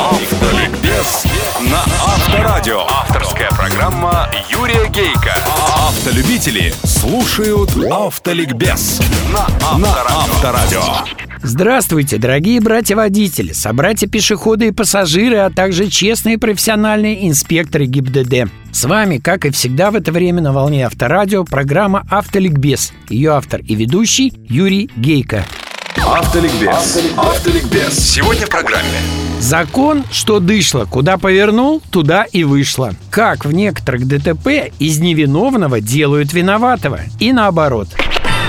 Автоликбез на Авторадио. Авторская программа Юрия Гейка. Автолюбители слушают Автоликбез на Авторадио. Здравствуйте, дорогие братья-водители, собратья-пешеходы и пассажиры, а также честные профессиональные инспекторы ГИБДД. С вами, как и всегда в это время на волне Авторадио, программа «Автоликбез». Ее автор и ведущий Юрий Гейко. Автоликбез. Автоликбез. Сегодня в программе. Закон, что дышло, куда повернул, туда и вышло. Как в некоторых ДТП из невиновного делают виноватого. И наоборот.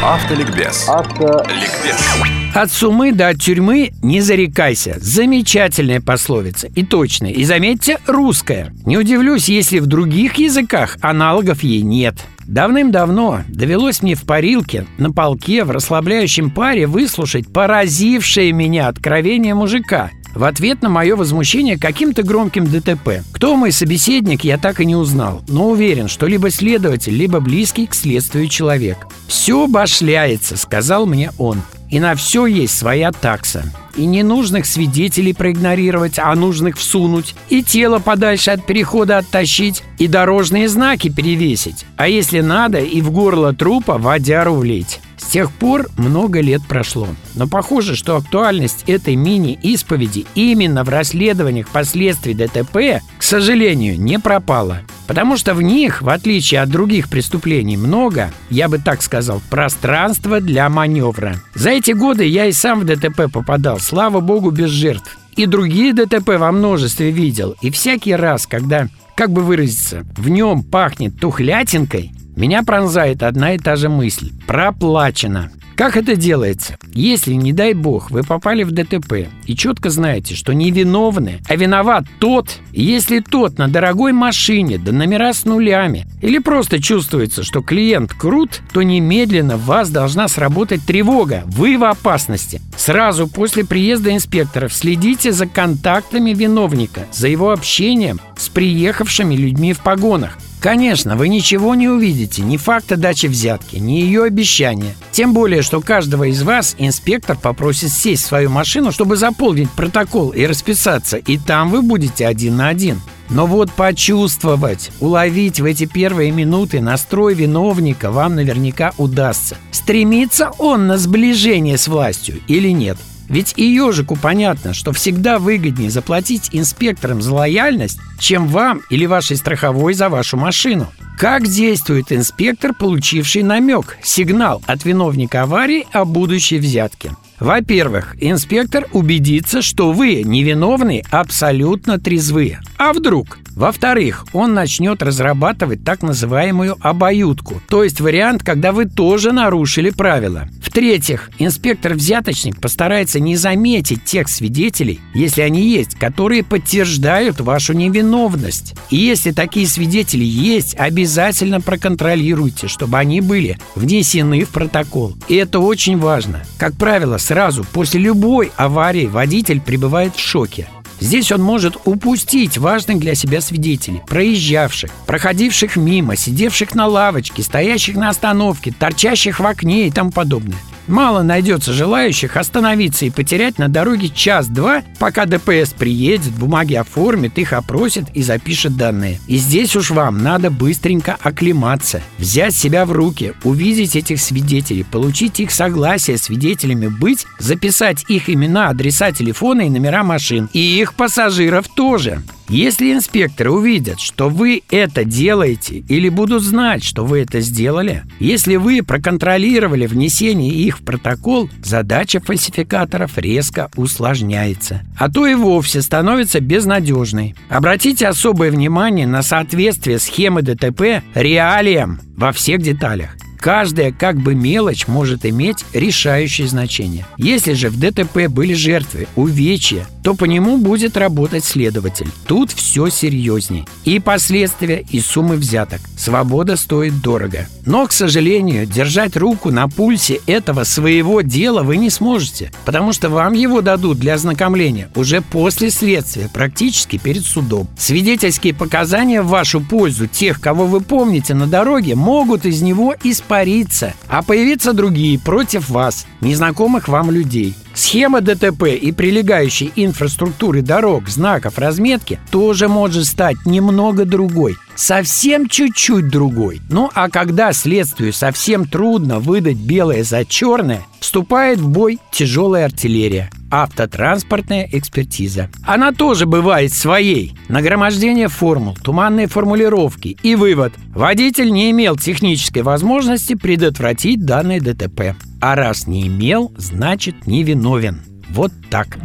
Автоликбез. Автоликбез. От сумы до от тюрьмы не зарекайся. Замечательная пословица. И точная. И заметьте, русская. Не удивлюсь, если в других языках аналогов ей нет. Давным-давно довелось мне в парилке, на полке, в расслабляющем паре выслушать поразившее меня откровение мужика в ответ на мое возмущение каким-то громким ДТП. Кто мой собеседник, я так и не узнал, но уверен, что либо следователь, либо близкий к следствию человек. «Все башляется», — сказал мне он. И на все есть своя такса. И не нужных свидетелей проигнорировать, а нужных всунуть. И тело подальше от перехода оттащить. И дорожные знаки перевесить. А если надо, и в горло трупа водяру влить. С тех пор много лет прошло. Но похоже, что актуальность этой мини-исповеди именно в расследованиях последствий ДТП, к сожалению, не пропала. Потому что в них, в отличие от других преступлений, много, я бы так сказал, пространства для маневра. За эти годы я и сам в ДТП попадал, слава богу, без жертв. И другие ДТП во множестве видел. И всякий раз, когда, как бы выразиться, в нем пахнет тухлятинкой, меня пронзает одна и та же мысль. Проплачено. Как это делается? Если, не дай бог, вы попали в ДТП и четко знаете, что не виновны, а виноват тот, если тот на дорогой машине, да номера с нулями, или просто чувствуется, что клиент крут, то немедленно в вас должна сработать тревога. Вы в опасности. Сразу после приезда инспекторов следите за контактами виновника, за его общением с приехавшими людьми в погонах. Конечно, вы ничего не увидите, ни факта дачи взятки, ни ее обещания. Тем более, что каждого из вас инспектор попросит сесть в свою машину, чтобы заполнить протокол и расписаться, и там вы будете один на один. Но вот почувствовать, уловить в эти первые минуты настрой виновника вам наверняка удастся. Стремится он на сближение с властью или нет? Ведь и ежику понятно, что всегда выгоднее заплатить инспекторам за лояльность, чем вам или вашей страховой за вашу машину. Как действует инспектор, получивший намек, сигнал от виновника аварии о будущей взятке? Во-первых, инспектор убедится, что вы невиновны, абсолютно трезвы. А вдруг? Во-вторых, он начнет разрабатывать так называемую обоюдку, то есть вариант, когда вы тоже нарушили правила. В-третьих, инспектор-взяточник постарается не заметить тех свидетелей, если они есть, которые подтверждают вашу невиновность. И если такие свидетели есть, обязательно проконтролируйте, чтобы они были внесены в протокол. И это очень важно. Как правило, сразу после любой аварии водитель пребывает в шоке. Здесь он может упустить важных для себя свидетелей, проезжавших, проходивших мимо, сидевших на лавочке, стоящих на остановке, торчащих в окне и тому подобное. Мало найдется желающих остановиться и потерять на дороге час-два, пока ДПС приедет, бумаги оформит, их опросит и запишет данные. И здесь уж вам надо быстренько оклематься, взять себя в руки, увидеть этих свидетелей, получить их согласие свидетелями быть, записать их имена, адреса телефона и номера машин. И их пассажиров тоже. Если инспекторы увидят, что вы это делаете или будут знать, что вы это сделали, если вы проконтролировали внесение их в протокол, задача фальсификаторов резко усложняется, а то и вовсе становится безнадежной. Обратите особое внимание на соответствие схемы ДТП реалиям во всех деталях. Каждая как бы мелочь может иметь решающее значение. Если же в ДТП были жертвы, увечья, то по нему будет работать следователь. Тут все серьезней. И последствия, и суммы взяток. Свобода стоит дорого. Но, к сожалению, держать руку на пульсе этого своего дела вы не сможете, потому что вам его дадут для ознакомления уже после следствия, практически перед судом. Свидетельские показания в вашу пользу тех, кого вы помните на дороге, могут из него исправить испариться, а появиться другие против вас, незнакомых вам людей. Схема ДТП и прилегающей инфраструктуры дорог, знаков, разметки тоже может стать немного другой. Совсем чуть-чуть другой. Ну а когда следствию совсем трудно выдать белое за черное, вступает в бой тяжелая артиллерия автотранспортная экспертиза. Она тоже бывает своей. Нагромождение формул, туманные формулировки и вывод. Водитель не имел технической возможности предотвратить данное ДТП. А раз не имел, значит не виновен. Вот так.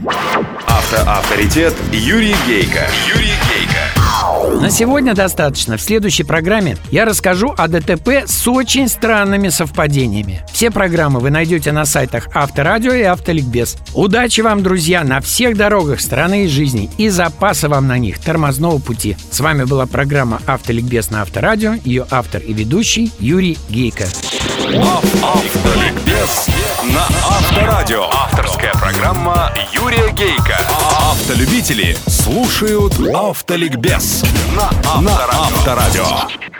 Автоавторитет Юрий Гейко. Юрий на сегодня достаточно. В следующей программе я расскажу о ДТП с очень странными совпадениями. Все программы вы найдете на сайтах Авторадио и Автоликбез. Удачи вам, друзья, на всех дорогах страны и жизни и запаса вам на них тормозного пути. С вами была программа Автоликбез на Авторадио, ее автор и ведущий Юрий Гейко. Автоликбез на Авторадио. Авторская программа Юрия. Автолюбители слушают Автоликбез на Авторадио.